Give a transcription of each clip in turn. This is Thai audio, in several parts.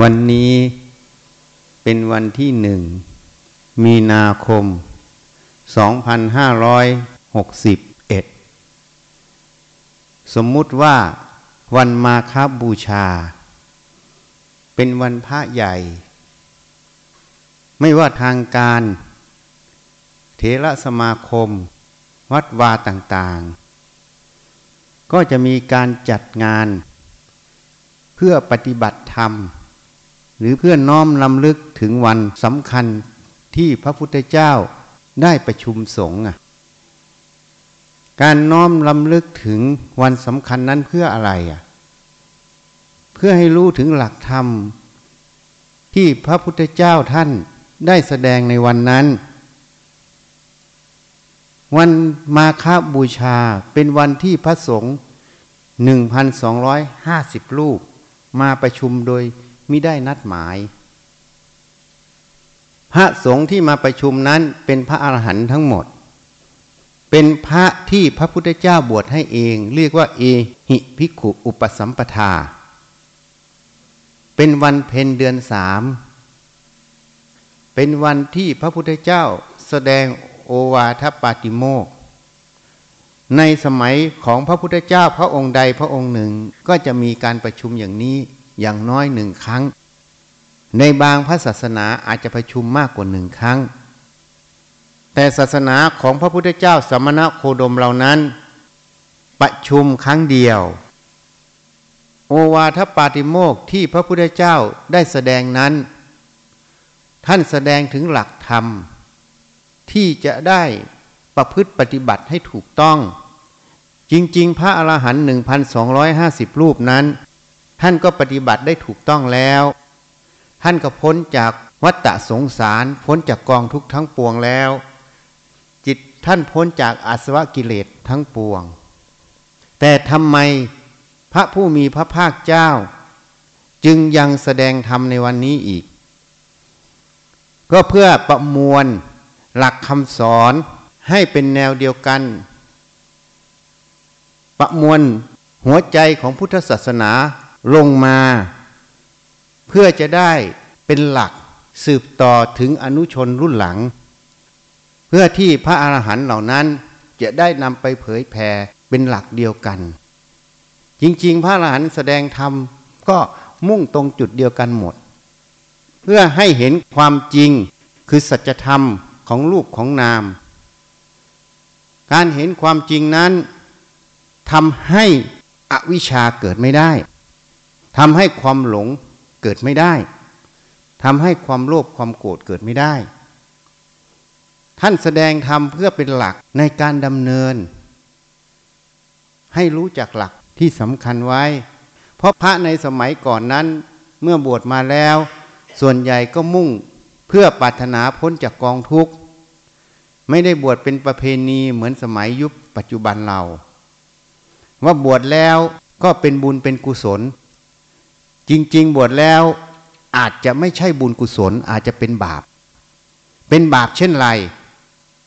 วันนี้เป็นวันที่หนึ่ง มีนาคม 2561 สมมุติว่าวันมาคาบูชา เป็นวันพระใหญ่ ไม่ว่าทางการ เทระสมาคม วัดวาต่างๆ ก็จะมีการจัดงาน เพื่อปฏิบัติธรรม หรือเพื่อน้อมลำลึกถึงวันสำคัญที่พระพุทธเจ้าได้ประชุมสงฆ์การน้อมลำลึกถึงวันสำคัญนั้นเพื่ออะไรอะ เพื่อให้รู้ถึงหลักธรรม ที่พระพุทธเจ้าท่านได้แสดงในวันนั้น วันมาฆบูชาเป็นวันที่พระสงฆ์หนึ่งพันสองร้อยห้าสิบรูปมาประชุมโดย มิได้นัดหมาย พระสงฆ์ที่มาประชุมนั้นเป็นพระอาหารหันต์ทั้งหมด เป็นพระที่พระพุทธเจ้าบวชให้เอง เรียกว่าเอหิภิกขุอุปสัมปทา เป็นวันเพ็ญเดือนสาม เป็นวันที่พระพุทธเจ้าแสดงโอวาทปาติโมกในสมัยของพระพุทธเจ้าพระองค์ใดพระองค์หนึ่งก็จะมีการประชุมอย่างนี้ อย่างน้อยหนึ่งครั้ง ในบางพระศาสนาอาจจะประชุมมากกว่าหนึ่งครั้ง แต่ศาสนาของพระพุทธเจ้าสมณะโคดมเหล่านั้น ประชุมครั้งเดียว โอวาทปาติโมกที่พระพุทธเจ้าได้แสดงนั้น ท่านแสดงถึงหลักธรรม ที่จะได้ประพฤติปฏิบัติให้ถูกต้องจริง ๆ พระอรหันต์หนึ่งพันสองร้อยห้าสิบรูปนั้น ท่านก็ปฏิบัติได้ถูกต้องแล้ว ท่านก็พ้นจากวัฏฏะสงสาร พ้นจากกองทุกข์ทั้งปวงแล้ว จิตท่านพ้นจากอาสวะกิเลสทั้งปวง แต่ทำไมพระผู้มีพระภาคเจ้า จึงยังแสดงธรรมในวันนี้อีก ก็เพื่อประมวลหลักคำสอนให้เป็นแนวเดียวกัน ประมวลหัวใจของพุทธศาสนา ลงมา เพื่อจะได้เป็นหลักสืบต่อถึงอนุชนรุ่นหลัง เพื่อที่พระอาหารหันต์เหล่านั้นจะได้นำไปเผยแผ่เป็นหลักเดียวกัน จริงๆ พระอาหารหันต์แสดงธรรมก็มุ่งตรงจุดเดียวกันหมด เพื่อให้เห็นความจริงคือสัจธรรมของรูปของนาม การเห็นความจริงนั้นทำให้อวิชชาเกิดไม่ได้ ทำให้ความหลงเกิดไม่ได้ทำให้ความโลภความโกรธเกิดไม่ได้ ท่านแสดงธรรมเพื่อเป็นหลักในการดำเนิน ให้รู้จักหลักที่สำคัญไว้ เพราะพระในสมัยก่อนนั้น เมื่อบวชมาแล้ว ส่วนใหญ่ก็มุ่งเพื่อปรารถนาพ้นจากกองทุกข์ ไม่ได้บวชเป็นประเพณีเหมือนสมัยยุคปัจจุบันเรา ว่าบวชแล้วก็เป็นบุญเป็นกุศล จริง ๆ บวชแล้วอาจจะไม่ใช่บุญกุศลอาจจะเป็นบาป เป็นบาปเช่นไร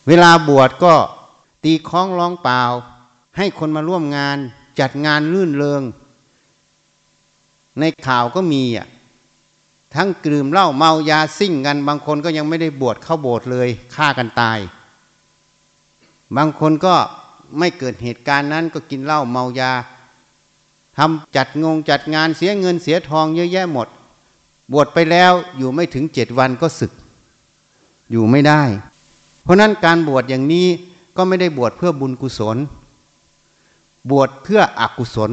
เวลาบวชก็ตีคล้องร้องเปล่า ให้คนมาร่วมงานจัดงานลื่นเริง ในข่าวก็มีอะทั้งกลืมเหล้าเมายาซิ่งกัน บางคนก็ยังไม่ได้บวชเข้าโบสถ์เลยฆ่ากันตาย บางคนก็ไม่เกิดเหตุการณ์นั้นก็กินเหล้าเมายา ทำจัดงงจัดงานเสียเงินเสียทองเยอะแยะหมด บวชไปแล้วอยู่ไม่ถึงเจ็ดวันก็ศึก อยู่ไม่ได้ เพราะนั้นการบวชอย่างนี้ก็ไม่ได้บวชเพื่อบุญกุศล บวชเพื่ออกุศล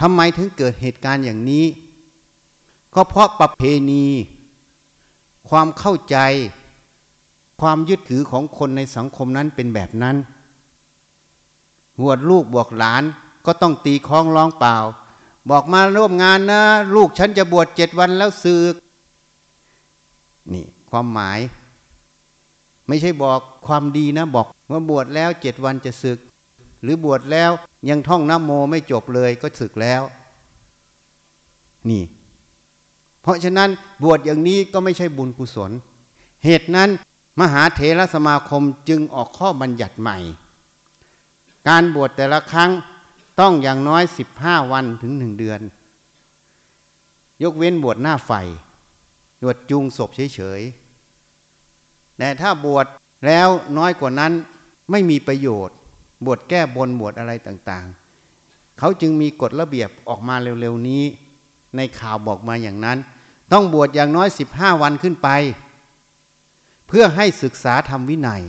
ทำไมถึงเกิดเหตุการณ์อย่างนี้ ก็เพราะประเพณี ความเข้าใจ ความยึดถือของคนในสังคมนั้นเป็นแบบนั้นบวชลูกบวกหลาน ก็ต้องตีคล้องร้องเปล่า บอกมาร่วมงานนะ ลูกฉันจะบวชเจ็ดวันแล้วสึก นี่ความหมาย ไม่ใช่บอกความดีนะ บอกว่าบวชแล้วเจ็ดวันจะสึก หรือบวชแล้วยังท่องน้ำโมไม่จบเลยก็สึกแล้ว นี่ เพราะฉะนั้นบวชอย่างนี้ก็ไม่ใช่บุญกุศล เหตุนั้นมหาเถรสมาคมจึงออกข้อบัญญัติใหม่ การบวชแต่ละครั้ง ต้องอย่างน้อยสิบห้าวันถึงหนึ่งเดือน ยกเว้นบวชหน้าไฟบวชจูงศพเฉยๆแต่ถ้าบวชแล้วน้อยกว่านั้นไม่มีประโยชน์ บวชแก้บนบวชอะไรต่างๆ เขาจึงมีกฎระเบียบออกมาเร็วๆนี้ ในข่าวบอกมาอย่างนั้น ต้องบวชอย่างน้อยสิบห้าวันขึ้นไป เพื่อให้ศึกษาทำวินัย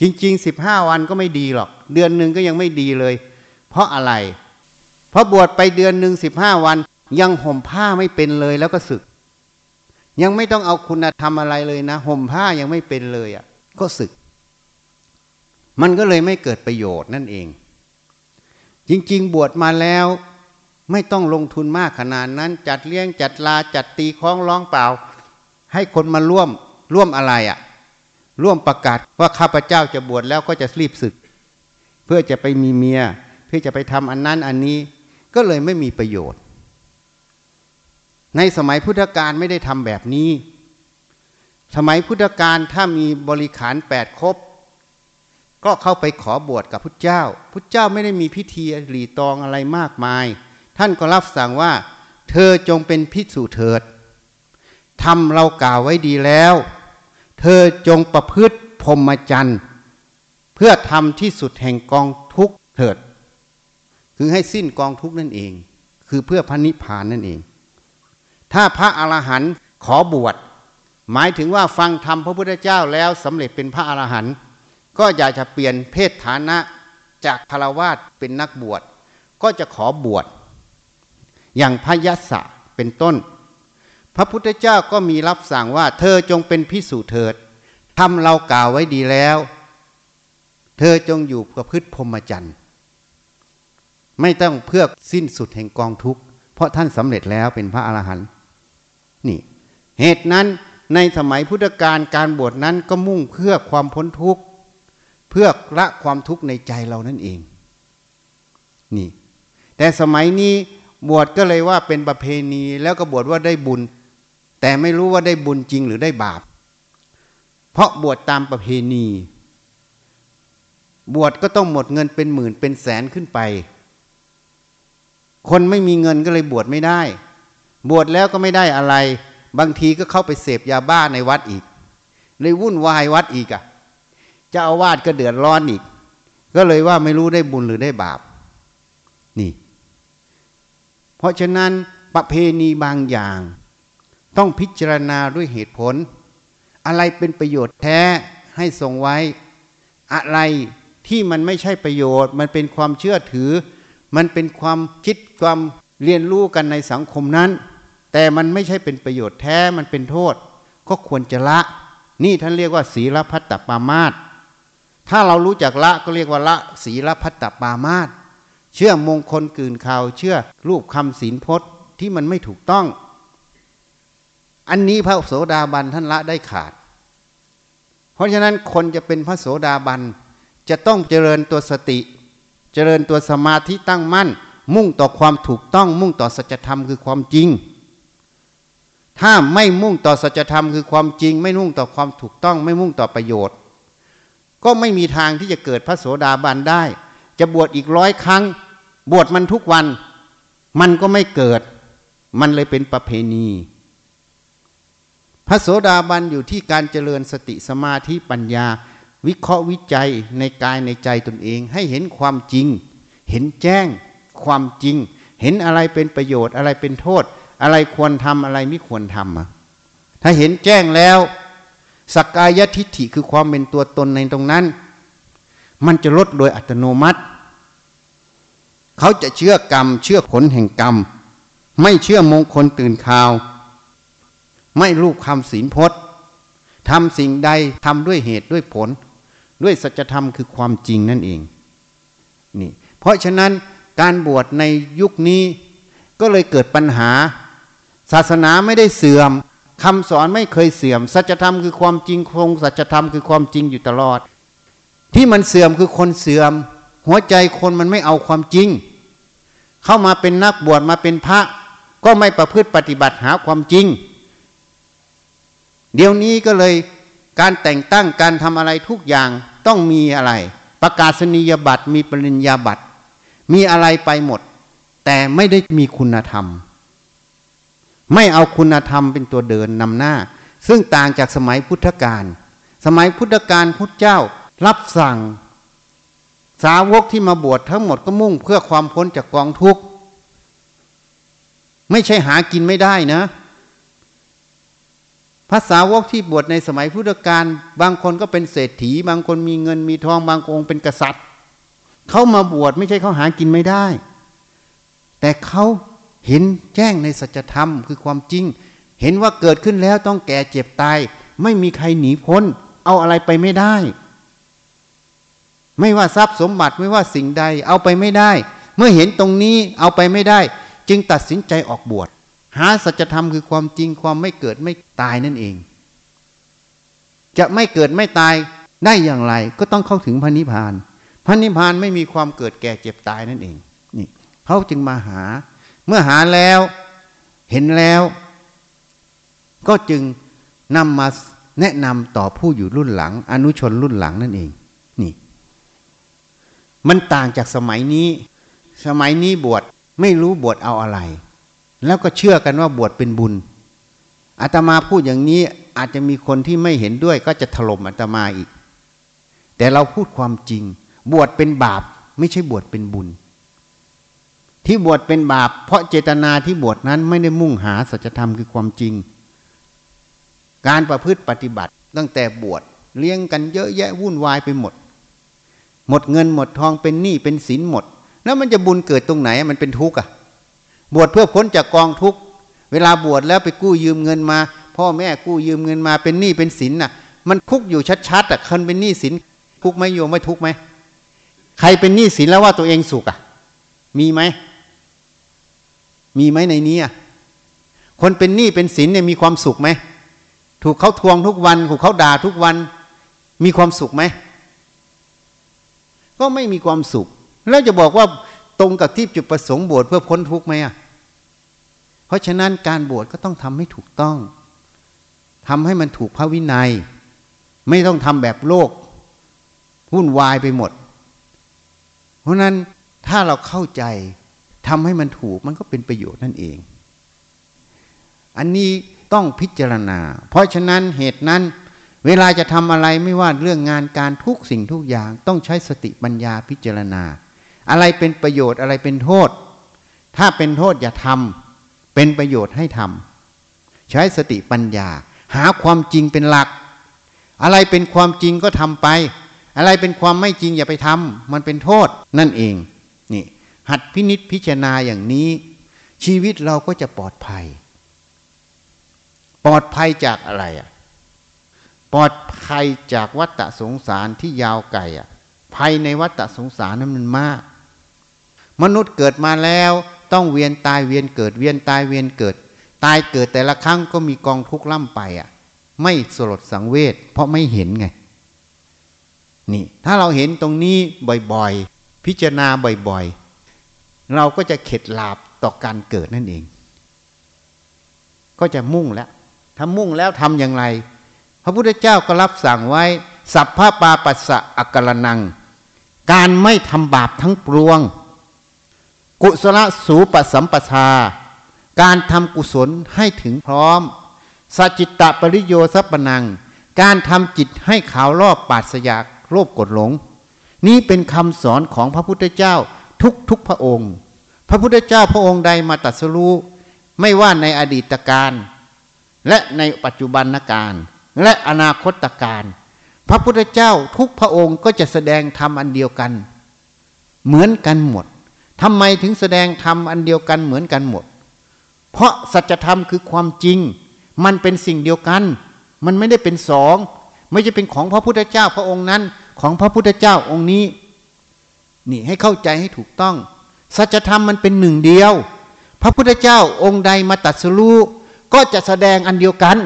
จริงๆสิบห้าวันก็ไม่ดีหรอก เดือนหนึ่งก็ยังไม่ดีเลย เพราะอะไร เพราะบวชไปเดือนหนึ่งสิบห้าวัน ยังห่มผ้าไม่เป็นเลยแล้วก็ศึก ยังไม่ต้องเอาคุณธรรมอะไรเลยนะ ห่มผ้ายังไม่เป็นเลยอะ่ะ ก็ศึก มันก็เลยไม่เกิดประโยชน์นั่นเอง จริง ๆ บวชมาแล้ว ไม่ต้องลงทุนมากขนาดนั้น จัดเลี้ยงจัดลาจัดตีคล้องร้องเปล่า ให้คนมาร่วมร่วมอะไรอะ่ะ ร่วมประกาศว่าข้าพเจ้าจะบวชแล้วก็จะรีบศึก เพื่อจะไปมีเมีย เพื่อจะไปทำอันนั้นอันนี้ก็เลยไม่มีประโยชน์ ในสมัยพุทธกาลไม่ได้ทำแบบนี้ สมัยพุทธกาลถ้ามีบริขารแปดครบก็เข้าไปขอบวชกับพุทธเจ้า พุทธเจ้าไม่ได้มีพิธีหลีตองอะไรมากมาย ท่านก็รับสั่งว่า เธอจงเป็นพิสูจเถิดทำเรากล่าวไว้ดีแล้ว เธอจงประพฤติพรหมจรรย์ เพื่อทำที่สุดแห่งกองทุกเถิด คือให้สิ้นกองทุกนั่นเอง คือเพื่อพระนิพพานนั่นเอง ถ้าพระอรหันต์ขอบวชหมายถึงว่าฟังธรรมพระพุทธเจ้าแล้วสำเร็จเป็นพระอรหันต์ก็อยากจะเปลี่ยนเพศฐานะจากพารวาสเป็นนักบวช ก็จะขอบวช อย่างพยัสสะเป็นต้น พระพุทธเจ้าก็มีรับสั่งว่า เธอจงเป็นพิสูจเถิดทำเรากล่าวไว้ดีแล้ว เธอจงอยู่กับพืชพรหมจรรย์ ไม่ต้องเพื่อสิ้นสุดแห่งกองทุกข์เพราะท่านสำเร็จแล้วเป็นพระอรหันต์นี่เหตุนั้นในสมัยพุทธกาลการบวชนั้นก็มุ่งเพื่อความพ้นทุกข์เพื่อละความทุกข์ในใจเรานั่นเอง นี่ แต่สมัยนี้บวชก็เลยว่าเป็นประเพณีแล้วก็บวชว่าได้บุญ แต่ไม่รู้ว่าได้บุญจริงหรือได้บาป เพราะบวชตามประเพณี บวชก็ต้องหมดเงินเป็นหมื่นเป็นแสนขึ้นไป คนไม่มีเงินก็เลยบวชไม่ได้ บวชแล้วก็ไม่ได้อะไร บางทีก็เข้าไปเสพยาบ้าในวัดอีกเลยวุ่นวายวัดอีกอะ่ะจ้าอาวาสก็เดือดร้อนอีก ก็เลยว่าไม่รู้ได้บุญหรือได้บาป นี่ เพราะฉะนั้นประเพณีบางอย่าง ต้องพิจารณาด้วยเหตุผล อะไรเป็นประโยชน์แท้ให้ทรงไว้ อะไรที่มันไม่ใช่ประโยชน์ มันเป็นความเชื่อถือ มันเป็นความคิดความเรียนรู้กันในสังคมนั้น แต่มันไม่ใช่เป็นประโยชน์แท้มันเป็นโทษ ก็ควรจะละ นี่ท่านเรียกว่า ศีลพัตตปามาตถ้าเรารู้จักละก็เรียกว่าละ ศีลพัตตปามาตเชื่อมงคลกืนข่าวเชื่อรูปคำศีลพจน์ที่มันไม่ถูกต้อง อันนี้พระโสดาบันท่านละได้ขาด เพราะฉะนั้นคนจะเป็นพระโสดาบันจะต้องเจริญตัวสติ เจริญตัวสมาธิตั้งมั่น มุ่งต่อความถูกต้องมุ่งต่อสัจธรรมคือความจริง ถ้าไม่มุ่งต่อสัจธรรมคือความจริง ไม่มุ่งต่อความถูกต้อง ไม่มุ่งต่อประโยชน์ ก็ไม่มีทางที่จะเกิดพระโสดาบันได้ จะบวชอีกร้อยครั้ง บวชมันทุกวัน มันก็ไม่เกิด มันเลยเป็นประเพณีพระโสดาบันอยู่ที่การเจริญสติสมาธิปัญญา วิเคราะห์วิจัยในกายในใจตนเอง ให้เห็นความจริง เห็นแจ้งความจริง เห็นอะไรเป็นประโยชน์อะไรเป็นโทษ อะไรควรทำอะไรไม่ควรทำอะถ้าเห็นแจ้งแล้วสักกายทิฏฐิคือความเป็นตัวตนในตรงนั้น มันจะลดโดยอัตโนมัติ เขาจะเชื่อกรรม เชื่อผลแห่งกรรม ไม่เชื่อมงคลตื่นข่าว ไม่รูปคำศีลพจน์ทำสิ่งใดทำด้วยเหตุด้วยผล ด้วยสัจธรรมคือความจริงนั่นเองนี่เพราะฉะนั้นการบวชในยุคนี้ก็เลยเกิดปัญหา ศาสนาไม่ได้เสื่อมคำสอนไม่เคยเสื่อม สัจธรรมคือความจริงคงสัจธรรมคือความจริงอยู่ตลอด ที่มันเสื่อมคือคนเสื่อม หัวใจคนมันไม่เอาความจริง เข้ามาเป็นนักบวชมาเป็นพระ ก็ไม่ประพฤติปฏิบัติหาความจริง เดี๋ยวนี้ก็เลย การแต่งตั้งการทำอะไรทุกอย่างต้องมีอะไร ประกาศนียบัตรมีปริญญาบัตร มีอะไรไปหมด แต่ไม่ได้มีคุณธรรม ไม่เอาคุณธรรมเป็นตัวเดินนำหน้า ซึ่งต่างจากสมัยพุทธกาลสมัยพุทธกาลพุทธเจ้ารับสั่ง สาวกที่มาบวชทั้งหมดก็มุ่งเพื่อความพ้นจากกองทุกข์ ไม่ใช่หากินไม่ได้นะ ภาษาวกที่บวชในสมัยพุทธกาลบางคนก็เป็นเศรษฐี บางคนมีเงินมีทองบางองค์เป็นกษัตริย์เขามาบวชไม่ใช่เขาหากินไม่ได้ แต่เขาเห็นแจ้งในสัจธรรมคือความจริง เห็นว่าเกิดขึ้นแล้วต้องแก่เจ็บตาย ไม่มีใครหนีพ้น เอาอะไรไปไม่ได้ ไม่ว่าทรัพย์สมบัติไม่ว่าสิ่งใดเอาไปไม่ได้ เมื่อเห็นตรงนี้เอาไปไม่ได้ จึงตัดสินใจออกบวช หาสัจธรรมคือความจริงความไม่เกิดไม่ตายนั่นเอง จะไม่เกิดไม่ตายได้อย่างไร ก็ต้องเข้าถึงพระนิพพานพระนิพพานไม่มีความเกิดแก่เจ็บตายนั่นเองนี่เขาจึงมาหา เมื่อหาแล้วเห็นแล้ว ก็จึงนำมาแนะนำต่อผู้อยู่รุ่นหลัง อนุชนรุ่นหลังนั่นเอง นี่ มันต่างจากสมัยนี้ สมัยนี้บวชไม่รู้บวชเอาอะไร แล้วก็เชื่อกันว่าบวชเป็นบุญอาตมาพูดอย่างนี้อาจจะมีคนที่ไม่เห็นด้วยก็จะถล่มอาตมาอีก แต่เราพูดความจริง บวชเป็นบาป ไม่ใช่บวชเป็นบุญ ที่บวชเป็นบาป เพราะเจตนาที่บวชนั้นไม่ได้มุ่งหาสัจธรรมคือความจริง การประพฤติปฏิบัติตั้งแต่บวชเลี้ยงกันเยอะแยะวุ่นวายไปหมด หมดเงินหมดทองเป็นหนี้เป็นสินหมด แล้วมันจะบุญเกิดตรงไหนมันเป็นทุกข์อะ บวชเพื่อพ้นจากกองทุกข์เวลาบวชแล้วไปกู้ยืมเงินมา พ่อแม่กู้ยืมเงินมาเป็นหนี้เป็นสินน่ะ มันคุกอยู่ชัดๆอะคนเป็นหนี้สินคุกไหมโยมไม่ทุกไหมใครเป็นหนี้สินแล้วว่าตัวเองสุขอะ มีไหมมีไหมในนี้อะคนเป็นหนี้เป็นสินเนี่ยมีความสุขไหมถูกเขาทวงทุกวัน ถูกเขาด่าทุกวัน มีความสุขไหมก็ไม่มีความสุข แล้วจะบอกว่า ตรงกับที่จุดประสงค์บวชเพื่อพ้นทุกข์ไหมอะเพราะฉะนั้นการบวชก็ต้องทำให้ถูกต้องทำให้มันถูกพระวินัย ไม่ต้องทำแบบโลกวุ่นวายไปหมด เพราะนั้นถ้าเราเข้าใจทำให้มันถูกมันก็เป็นประโยชน์นั่นเอง อันนี้ต้องพิจารณา เพราะฉะนั้นเหตุนั้น เวลาจะทำอะไรไม่ว่าเรื่องงานการทุกสิ่งทุกอย่าง ต้องใช้สติปัญญาพิจารณา อะไรเป็นประโยชน์อะไรเป็นโทษ ถ้าเป็นโทษอย่าทำเป็นประโยชน์ให้ทำใช้สติปัญญา หาความจริงเป็นหลัก อะไรเป็นความจริงก็ทำไป อะไรเป็นความไม่จริงอย่าไปทำมันเป็นโทษนั่นเองนี่หัดพินิษพิจารณาอย่างนี้ ชีวิตเราก็จะปลอดภัย ปลอดภัยจากอะไรอะปลอดภัยจากวัฏสงสารที่ยาวไกลอะภัยในวัฏสงสารนั้นมันมาก มนุษย์เกิดมาแล้วต้องเวียนตายเวียนเกิดเวียนตายเวียนเกิด ตายเกิดแต่ละครั้งก็มีกองทุกข์ล่ำไปอะ ไม่สลดสังเวชเพราะไม่เห็นไง นี่ ถ้าเราเห็นตรงนี้บ่อยๆ พิจารณาบ่อยๆ เราก็จะเข็ดหลาบต่อการเกิดนั่นเอง ก็จะมุ่งแล้วถ้ามุ่งแล้วทำอย่างไร พระพุทธเจ้าก็รับสั่งไว้ สัพพะปาปัสสะอักลนัง การไม่ทำบาปทั้งปวง กุศลสูปสัมปทาการทำกุศลให้ถึงพร้อมสจิตตปริโยสัปนัง การทำจิตให้ขาวรอบปาศยากโลภกดหลง นี้เป็นคำสอนของพระพุทธเจ้าทุกทุกพระองค์ พระพุทธเจ้าพระองค์ใดมาตัดสรู้ไม่ว่าในอดีตการ และในปัจจุบันการ และอนาคตการ พระพุทธเจ้าทุกพระองค์ก็จะแสดงธรรมอันเดียวกัน เหมือนกันหมด ทำไมถึงแสดงธรรมอันเดียวกันเหมือนกันหมด เพราะสัจธรรมคือความจริง มันเป็นสิ่งเดียวกัน มันไม่ได้เป็นสอง ไม่ใช่เป็นของพระพุทธเจ้าพระองค์นั้น ของพระพุทธเจ้าองค์นี้ นี่ให้เข้าใจให้ถูกต้อง สัจธรรมมันเป็นหนึ่งเดียว พระพุทธเจ้าองค์ใดมาตัดสรู้ก็จะแสดงอันเดียวกัน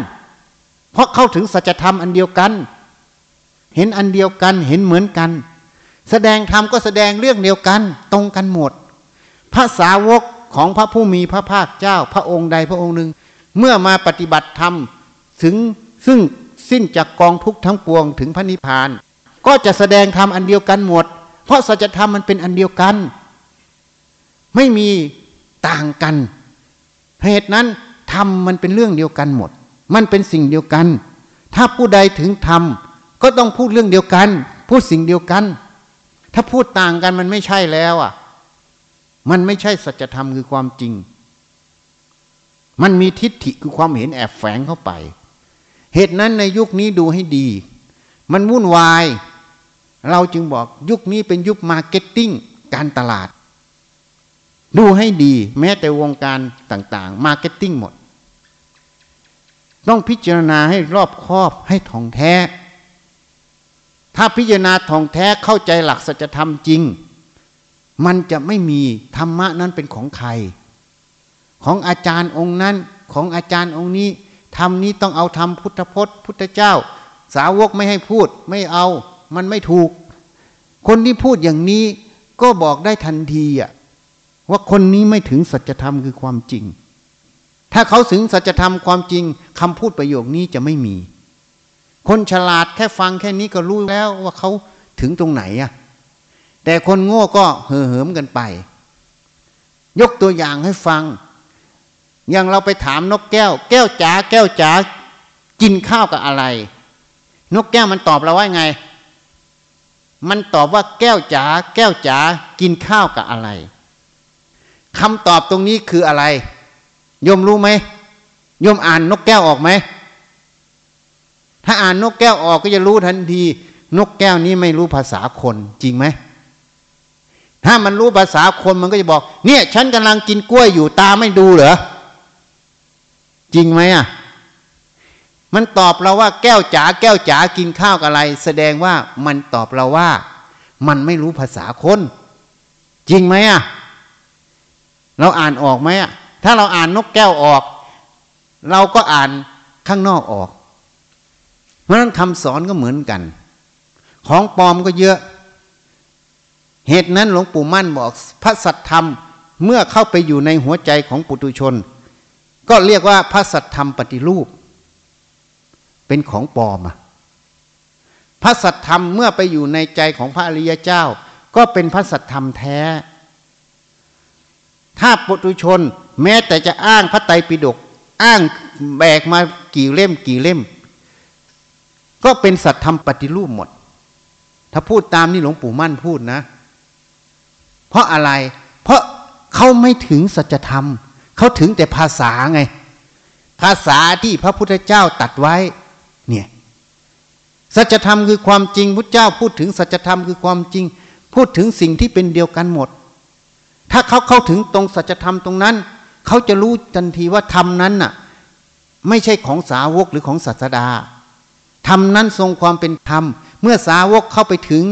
เพราะเข้าถึงสัจธรรมอันเดียวกัน เห็นอันเดียวกันเห็นเหมือนกัน แสดงธรรมก็แสดงเรื่องเดียวกัน ตรงกันหมด พระสาวกของพระผู้มีพระภาคเจ้า พระองค์ใดพระองค์หนึ่ง เมื่อมาปฏิบัติธรรมถึงซึ่งสิ้นจากกองทุกข์ทั้งปวงถึงพระนิพพาน ก็จะแสดงธรรมอันเดียวกันหมด เพราะสัจธรรมมันเป็นอันเดียวกัน ไม่มีต่างกันเหตุนั้นธรรมมันเป็นเรื่องเดียวกันหมด มันเป็นสิ่งเดียวกัน ถ้าผู้ใดถึงธรรมก็ต้องพูดเรื่องเดียวกัน พูดสิ่งเดียวกัน ถ้าพูดต่างกันมันไม่ใช่แล้วอะ มันไม่ใช่สัจธรรมคือความจริง มันมีทิฏฐิคือความเห็นแอบแฝงเข้าไป เหตุนั้นในยุคนี้ดูให้ดี มันวุ่นวาย เราจึงบอกยุคนี้เป็นยุค marketing การตลาด ดูให้ดี แม้แต่วงการต่าง ๆ marketing หมด ต้องพิจารณาให้รอบคอบให้ถ่องแท้ ถ้าพิจารณาถ่องแท้เข้าใจหลักสัจธรรมจริง มันจะไม่มีธรรมะนั้นเป็นของใคร ของอาจารย์องค์นั้นของอาจารย์องค์นี้ธรรมนี้ต้องเอาธรรมพุทธพจน์ พุทธเจ้า สาวกไม่ให้พูดไม่เอามันไม่ถูก คนที่พูดอย่างนี้ก็บอกได้ทันทีอะว่าคนนี้ไม่ถึงสัจธรรมคือความจริง ถ้าเขาถึงสัจธรรมความจริงคำพูดประโยคนี้จะไม่มี คนฉลาดแค่ฟังแค่นี้ก็รู้แล้วว่าเขาถึงตรงไหนอะ แต่คนโง่ก็เห่อเหิมกันไป ยกตัวอย่างให้ฟัง อย่างเราไปถามนกแก้ว แก้วจ๋าแก้วจ๋ากินข้าวกับอะไร นกแก้วมันตอบเราว่าไง มันตอบว่าแก้วจ๋าแก้วจ๋ากินข้าวกับอะไรคำตอบตรงนี้คืออะไรโยมรู้ไหมโยมอ่านนกแก้วออกไหม ถ้าอ่านนกแก้วออกก็จะรู้ทันที นกแก้วนี้ไม่รู้ภาษาคนจริงไหม ถ้ามันรู้ภาษาคนมันก็จะบอก เนี่ย ฉันกำลังกินกล้วยอยู่ตาไม่ดูเหรอ จริงไหมอะ มันตอบเราว่าแก้วจ๋าแก้วจ๋ากินข้าวกับอะไร แสดงว่ามันตอบเราว่า มันไม่รู้ภาษาคน จริงไหมอะ เราอ่านออกไหมอะ ถ้าเราอ่านนกแก้วออก เราก็อ่านข้างนอกออก เพราะนั้นคำสอนก็เหมือนกัน ของปลอมก็เยอะ เหตุนั้นหลวงปู่มั่นบอกพระสัทธรรมเมื่อเข้าไปอยู่ในหัวใจของปุถุชน ก็เรียกว่าพระสัทธรรมปฏิรูป เป็นของปลอมอะพระสัทธรรมเมื่อไปอยู่ในใจของพระอริยเจ้า ก็เป็นพระสัทธรรมแท้ ถ้าปุถุชนแม้แต่จะอ้างพระไตรปิฎกอ้างแบกมากี่เล่มกี่เล่ม ก็เป็นสัตธรรมปฏิรูปหมด ถ้าพูดตามนี่หลวงปู่มั่นพูดนะ เพราะอะไร เพราะเขาไม่ถึงสัจธรรม เขาถึงแต่ภาษาไง ภาษาที่พระพุทธเจ้าตัดไว้ เนี่ย สัจธรรมคือความจริงพุทธเจ้าพูดถึงสัจธรรมคือความจริง พูดถึงสิ่งที่เป็นเดียวกันหมด ถ้าเขาเข้าถึงตรงสัจธรรมตรงนั้น เขาจะรู้ทันทีว่าธรรมนั้นน่ะ ไม่ใช่ของสาวกหรือของศาสดาธรรมนั้นทรงความเป็นธรรม เมื่อสาวกเข้าไปถึง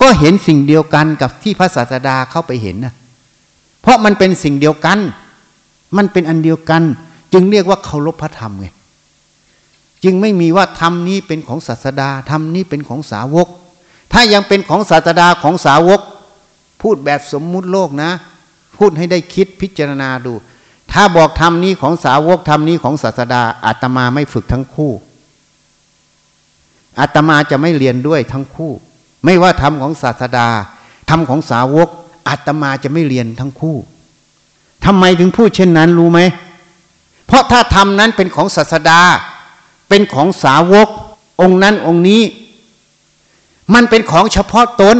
ก็เห็นสิ่งเดียวกันกับที่พระศาสดาเข้าไปเห็นนะเพราะมันเป็นสิ่งเดียวกัน มันเป็นอันเดียวกัน จึงเรียกว่าเคารพพระธรรมไงจึงไม่มีว่าธรรมนี้เป็นของศาสดาธรรมนี้เป็นของสาวก ถ้ายังเป็นของศาสดาของสาวก พูดแบบสมมุติโลกนะ พูดให้ได้คิดพิจารณาดู ถ้าบอกธรรมนี้ของสาวกธรรมนี้ของศาสดาอาตมาไม่ฝึกทั้งคู่อาตมาจะไม่เรียนด้วยทั้งคู่ ไม่ว่าธรรมของศาสดาธรรมของสาวกอาตมาจะไม่เรียนทั้งคู่ทำไมถึงพูดเช่นนั้นรู้ไหม เพราะถ้าธรรมนั้นเป็นของศาสดา เป็นของสาวก องค์นั้นองค์นี้ มันเป็นของเฉพาะตน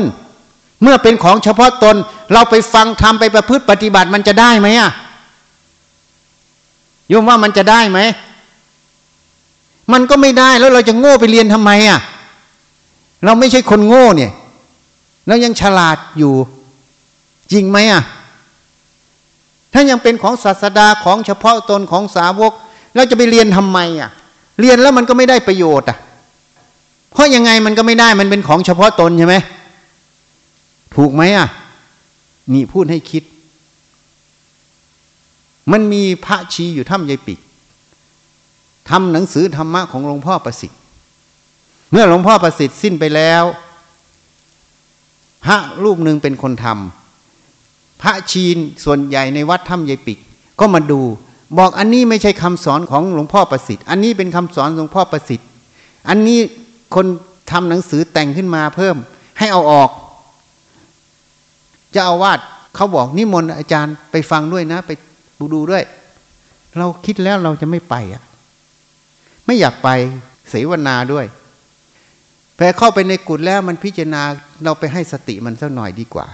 เมื่อเป็นของเฉพาะตน เราไปฟังทำไปประพฤติปฏิบัติมันจะได้ไหมอะโยมว่ามันจะได้ไหม มันก็ไม่ได้แล้วเราจะโง่ไปเรียนทำไมอะ เราไม่ใช่คนโง่เนี่ยเรายังฉลาดอยู่ จริงไหมอะ ถ้ายังเป็นของศาสดาของเฉพาะตนของสาวก เราจะไปเรียนทำไมอะ เรียนแล้วมันก็ไม่ได้ประโยชน์อะ เพราะยังไงมันก็ไม่ได้มันเป็นของเฉพาะตนใช่ไหมถูกไหมอะ นี่พูดให้คิด มันมีพระชีอยู่ถ้ำยายปิกทำหนังสือธรรมะของหลวงพ่อประสิทธิ์ เมื่อหลวงพ่อประสิทธิ์สิ้นไปแล้วพระรูปหนึ่งเป็นคนทำพระชีนส่วนใหญ่ในวัดถ้ำยายปิก ก็มาดู บอกอันนี้ไม่ใช่คำสอนของหลวงพ่อประสิทธิ์ อันนี้เป็นคำสอนหลวงพ่อประสิทธิ์ อันนี้คนทำหนังสือแต่งขึ้นมาเพิ่ม ให้เอาออกจะเอาวาดเขาบอกนิมนต์อาจารย์ไปฟังด้วยนะ ไปดูดูด้วย เราคิดแล้วเราจะไม่ไปอะ ไม่อยากไปเสวนาด้วย แพอเข้าไปในกุฏแล้วมันพิจารณาเราไปให้สติมันสักหน่อยดีกว่า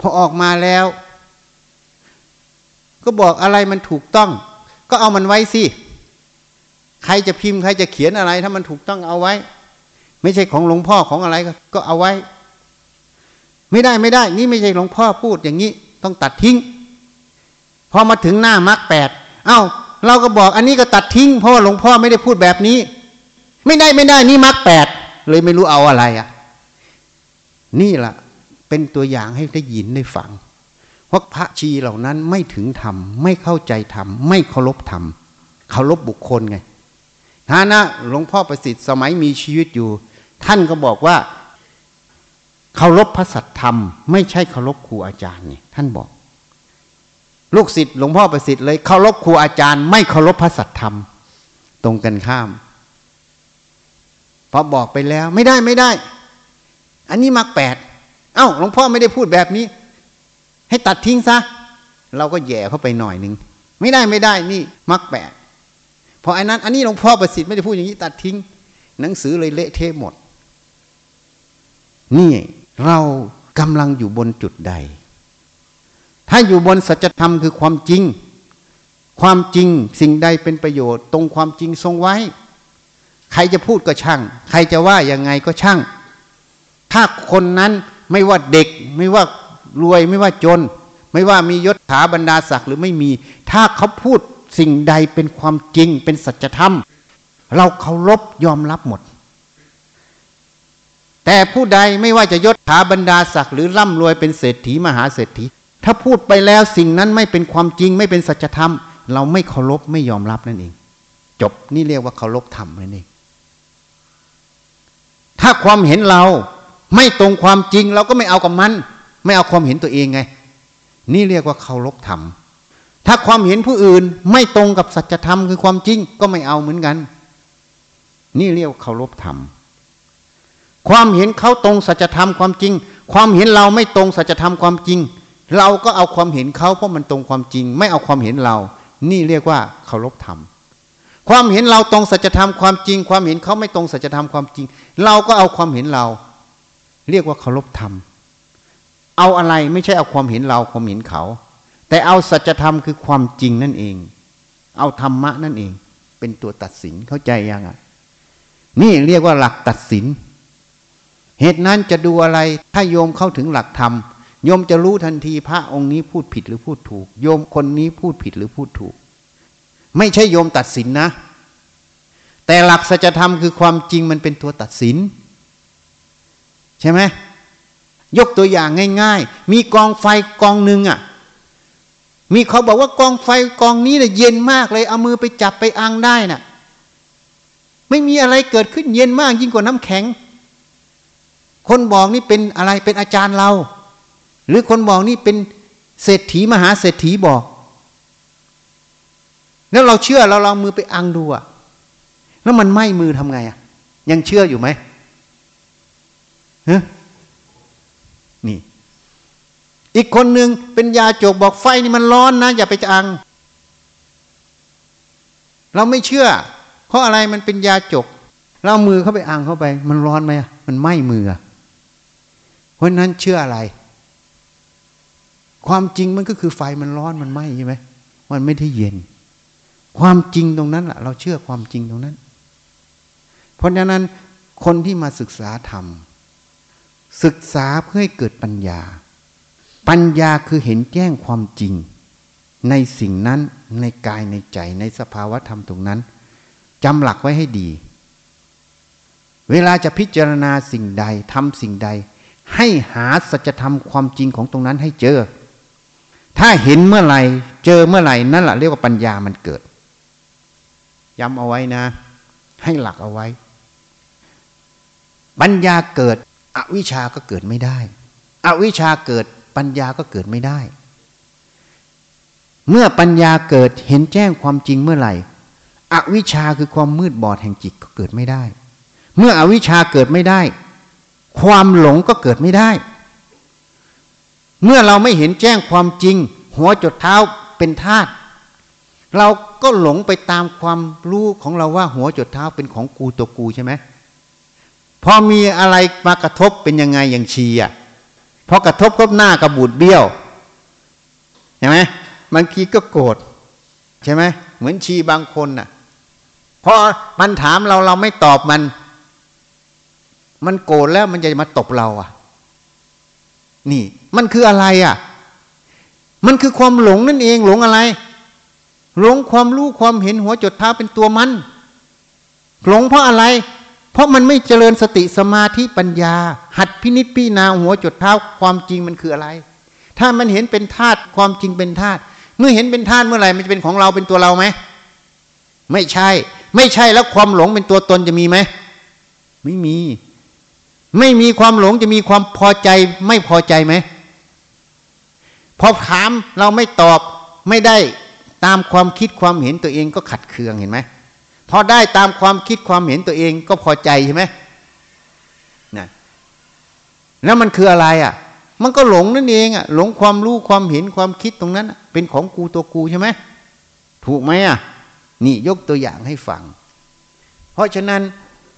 พอออกมาแล้ว ก็บอกอะไรมันถูกต้อง ก็เอามันไว้สิ ใครจะพิมพ์ใครจะเขียนอะไร ถ้ามันถูกต้องเอาไว้ ไม่ใช่ของหลวงพ่อของอะไรก็เอาไว้ ไม่ได้ไม่ได้ นี่ไม่ใช่หลวงพ่อพูดอย่างนี้ ต้องตัดทิ้ง พอมาถึงหน้ามรรคแปดเอา้า เราก็บอกอันนี้ก็ตัดทิ้ง เพราะว่าหลวงพ่อไม่ได้พูดแบบนี้ ไม่ได้ไม่ได้นี่มรรคแปด เลยไม่รู้เอาอะไรอะ่ะ นี่แหละเป็นตัวอย่างให้ได้ยินได้ฟังเพราะพระชีเหล่านั้นไม่ถึงธรรมไม่เข้าใจธรรมไม่เคารพธรรมเคารพบุคคลไงฐานะหลวงพ่อประสิทธิ์สมัยมีชีวิตอยู่ ท่านก็บอกว่าเคารพพระสัทธรรม ไม่ใช่เคารพครูอาจารย์นี่ท่านบอก ลูกศิษย์หลวงพ่อประสิทธิ์เลยเคารพครูอาจารย์ ไม่เคารพพระสัทธรรม ตรงกันข้าม อบอกไปแล้ว ไม่ได้ไม่ได้ อันนี้มักแปดเอ้าหลวงพ่อไม่ได้พูดแบบนี้ ให้ตัดทิ้งซะ เราก็แย่เข้าไปหน่อยหนึ่งไม่ได้ไม่ได้นี่มักแปดพออันนั้น อันนี้หลวงพ่อประสิทธิ์ไม่ได้พูดอย่างนี้ตัดทิ้ง หนังสือเลยเละเทะหมด นี่เรากำลังอยู่บนจุดใด ถ้าอยู่บนสัจธรรมคือความจริง ความจริงสิ่งใดเป็นประโยชน์ ตรงความจริงทรงไว้ ใครจะพูดก็ช่าง ใครจะว่ายังไงก็ช่าง ถ้าคนนั้นไม่ว่าเด็ก ไม่ว่ารวยไม่ว่าจน ไม่ว่ามียศถาบรรดาศักดิ์หรือไม่มี ถ้าเขาพูดสิ่งใดเป็นความจริงเป็นสัจธรรม เราเคารพยอมรับหมด แต่ผู้ใดไม่ว่าจะยศถาบรรดาศักดิ์หรือร่ำรวยเป็นเศรษฐีมหาเศรษฐี ถ้าพูดไปแล้วสิ่งนั้นไม่เป็นความจริงไม่เป็นสัจธรรม เราไม่เคารพไม่ยอมรับนั่นเอง จบนี่เรียกว่าเคารพธรรมนั่นเอง ถ้าความเห็นเราไม่ตรงความจริงเราก็ไม่เอากับมัน ไม่เอาความเห็นตัวเองไง นี่เรียกว่าเคารพธรรม ถ้าความเห็นผู้อื่นไม่ตรงกับสัจธรรมคือความจริงก็ไม่เอาเหมือนกัน นี่เรียกเคารพธรรม ความเห็นเขาตรงสัจธรรมความจริง ความเห็นเราไม่ตรงสัจธรรมความจริง เราก็เอาความเห็นเขาเพราะมันตรงความจริง ไม่เอาความเห็นเรา นี่เรียกว่าเคารพธรรม ความเห็นเราตรงสัจธรรมความจริง ความเห็นเขาไม่ตรงสัจธรรมความจริง เราก็เอาความเห็นเรา เรียกว่าเคารพธรรม เอาอะไรไม่ใช่เอาความเห็นเราความเห็นเขา แต่เอาสัจธรรมคือความจริงนั่นเอง เอาธรรมะนั่นเอง เป็นตัวตัดสินเข้าใจยังอะ นี่เรียกว่าหลักตัดสิน เหตุนั้นจะดูอะไรถ้าโยมเข้าถึงหลักธรรมโยมจะรู้ทันทีพระองค์นี้พูดผิดหรือพูดถูก โยมคนนี้พูดผิดหรือพูดถูก ไม่ใช่โยมตัดสินนะ แต่หลักสัจธรรมคือความจริงมันเป็นตัวตัดสิน ใช่ไหมยกตัวอย่างง่าย ๆ มีกองไฟกองหนึ่งอะ มีเขาบอกว่ากองไฟกองนี้เนี่ยเย็นมากเลย เอามือไปจับไปอังได้น่ะ ไม่มีอะไรเกิดขึ้นเย็นมากยิ่งกว่าน้ำแข็ง คนบอกนี่เป็นอะไรเป็นอาจารย์เรา หรือคนบอกนี่เป็นเศรษฐีมหาเศรษฐีบอก แล้วเราเชื่อเราลองมือไปอังดูอะแล้วมันไหม้มือทำไงอะยังเชื่ออยู่ไหมฮะนี่ อีกคนหนึ่งเป็นยาจกบอกไฟนี่มันร้อนนะ อย่าไปอัง เราไม่เชื่อ เพราะอะไรมันเป็นยาจก เรามือเข้าไปอังเข้าไป มันร้อนไหมมันไหม้มือเพราะนั้นเชื่ออะไร ความจริงมันก็คือไฟมันร้อนมันไหม้ใช่ไหมมันไม่ได้เย็น ความจริงตรงนั้นแหละเราเชื่อความจริงตรงนั้น เพราะฉะนั้นคนที่มาศึกษาธรรม ศึกษาเพื่อให้เกิดปัญญา ปัญญาคือเห็นแจ้งความจริง ในสิ่งนั้นในกายในใจในสภาวะธรรมตรงนั้นจำหลักไว้ให้ดี เวลาจะพิจารณาสิ่งใดทำสิ่งใด ให้หาสัจธรรมความจริงของตรงนั้นให้เจอ ถ้าเห็นเมื่อไหร่เจอเมื่อไหร่นั่นแหละเรียกว่าปัญญามันเกิด ย้ำเอาไว้นะ ให้หลักเอาไว้ ปัญญาเกิด อวิชาก็เกิดไม่ได้ อวิชาเกิดปัญญาก็เกิดไม่ได้ เมื่อปัญญาเกิดเห็นแจ้งความจริงเมื่อไหร่ อวิชาคือความมืดบอดแห่งจิตก็เกิดไม่ได้ เมื่ออวิชาเกิดไม่ได้ ความหลงก็เกิดไม่ได้ เมื่อเราไม่เห็นแจ้งความจริง หัวจดเท้าเป็นธาตุ เราก็หลงไปตามความรู้ของเราว่าหัวจดเท้าเป็นของกูตัวกูใช่ไหมพอมีอะไรมากระทบเป็นยังไงอย่างชีอะพอกระทบก็หน้ากระบูดเบี้ยวใช่ไหมบางทีก็โกรธใช่ไหมเหมือนชีบางคนน่ะพอมันถามเราเราไม่ตอบมัน มันโกรธแล้วมันจะมาตบเราอะ นี่ มันคืออะไรอะ มันคือความหลงนั่นเองหลงอะไร หลงความรู้ความเห็นหัวจดเท้าเป็นตัวมัน หลงเพราะอะไร เพราะมันไม่เจริญสติสมาธิปัญญา หัดพินิจพิจารณาหัวจดเท้าความจริงมันคืออะไร ถ้ามันเห็นเป็นธาตุความจริงเป็นธาตุเมื่อเห็นเป็นธาตุเมื่อไหร่มันจะเป็นของเราเป็นตัวเราไหมไม่ใช่ ไม่ใช่แล้วความหลงเป็นตัวตนจะมีไหมไม่มี ไม่มีความหลงจะมีความพอใจ ไม่พอใจไหมพอถามเราไม่ตอบไม่ได้ ตามความคิดความเห็นตัวเองก็ขัดเคืองเห็นไหมพอได้ตามความคิดความเห็นตัวเองก็พอใจใช่ไหมนะแล้วมันคืออะไรอะ มันก็หลงนั่นเองอะ หลงความรู้ความเห็นความคิดตรงนั้น เป็นของกูตัวกูใช่ไหมถูกไหมอะ นี่ยกตัวอย่างให้ฟัง เพราะฉะนั้น